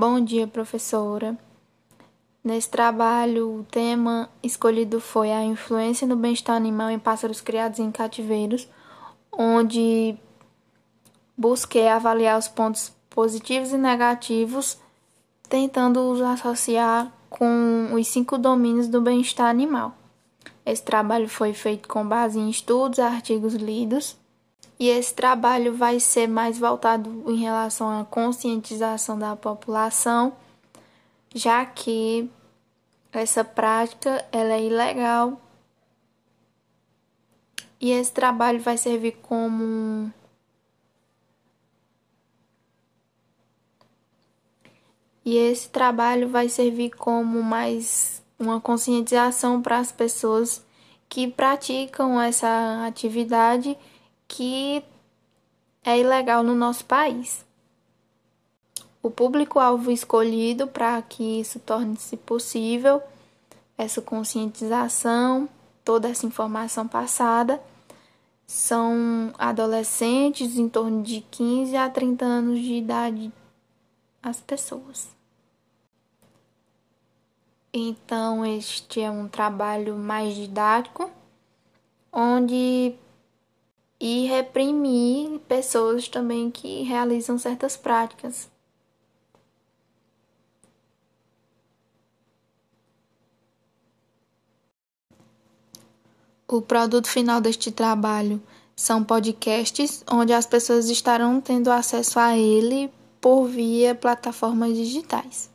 Bom dia, professora. Nesse trabalho, o tema escolhido foi a influência no bem-estar animal em pássaros criados em cativeiros, onde busquei avaliar os pontos positivos e negativos, tentando os associar com os cinco domínios do bem-estar animal. Esse trabalho foi feito com base em estudos, artigos lidos e esse trabalho vai ser mais voltado em relação à conscientização da população, já que essa prática ela é ilegal. E esse trabalho vai servir como E esse trabalho vai servir como mais uma conscientização para as pessoas que praticam essa atividade que é ilegal no nosso país. O público-alvo escolhido para que isso torne-se possível, essa conscientização, toda essa informação passada, são adolescentes em torno de 15 a 30 anos de idade, as pessoas. Então, este é um trabalho mais didático, onde e reprimir pessoas também que realizam certas práticas. O produto final deste trabalho são podcasts onde as pessoas estarão tendo acesso a ele por via plataformas digitais.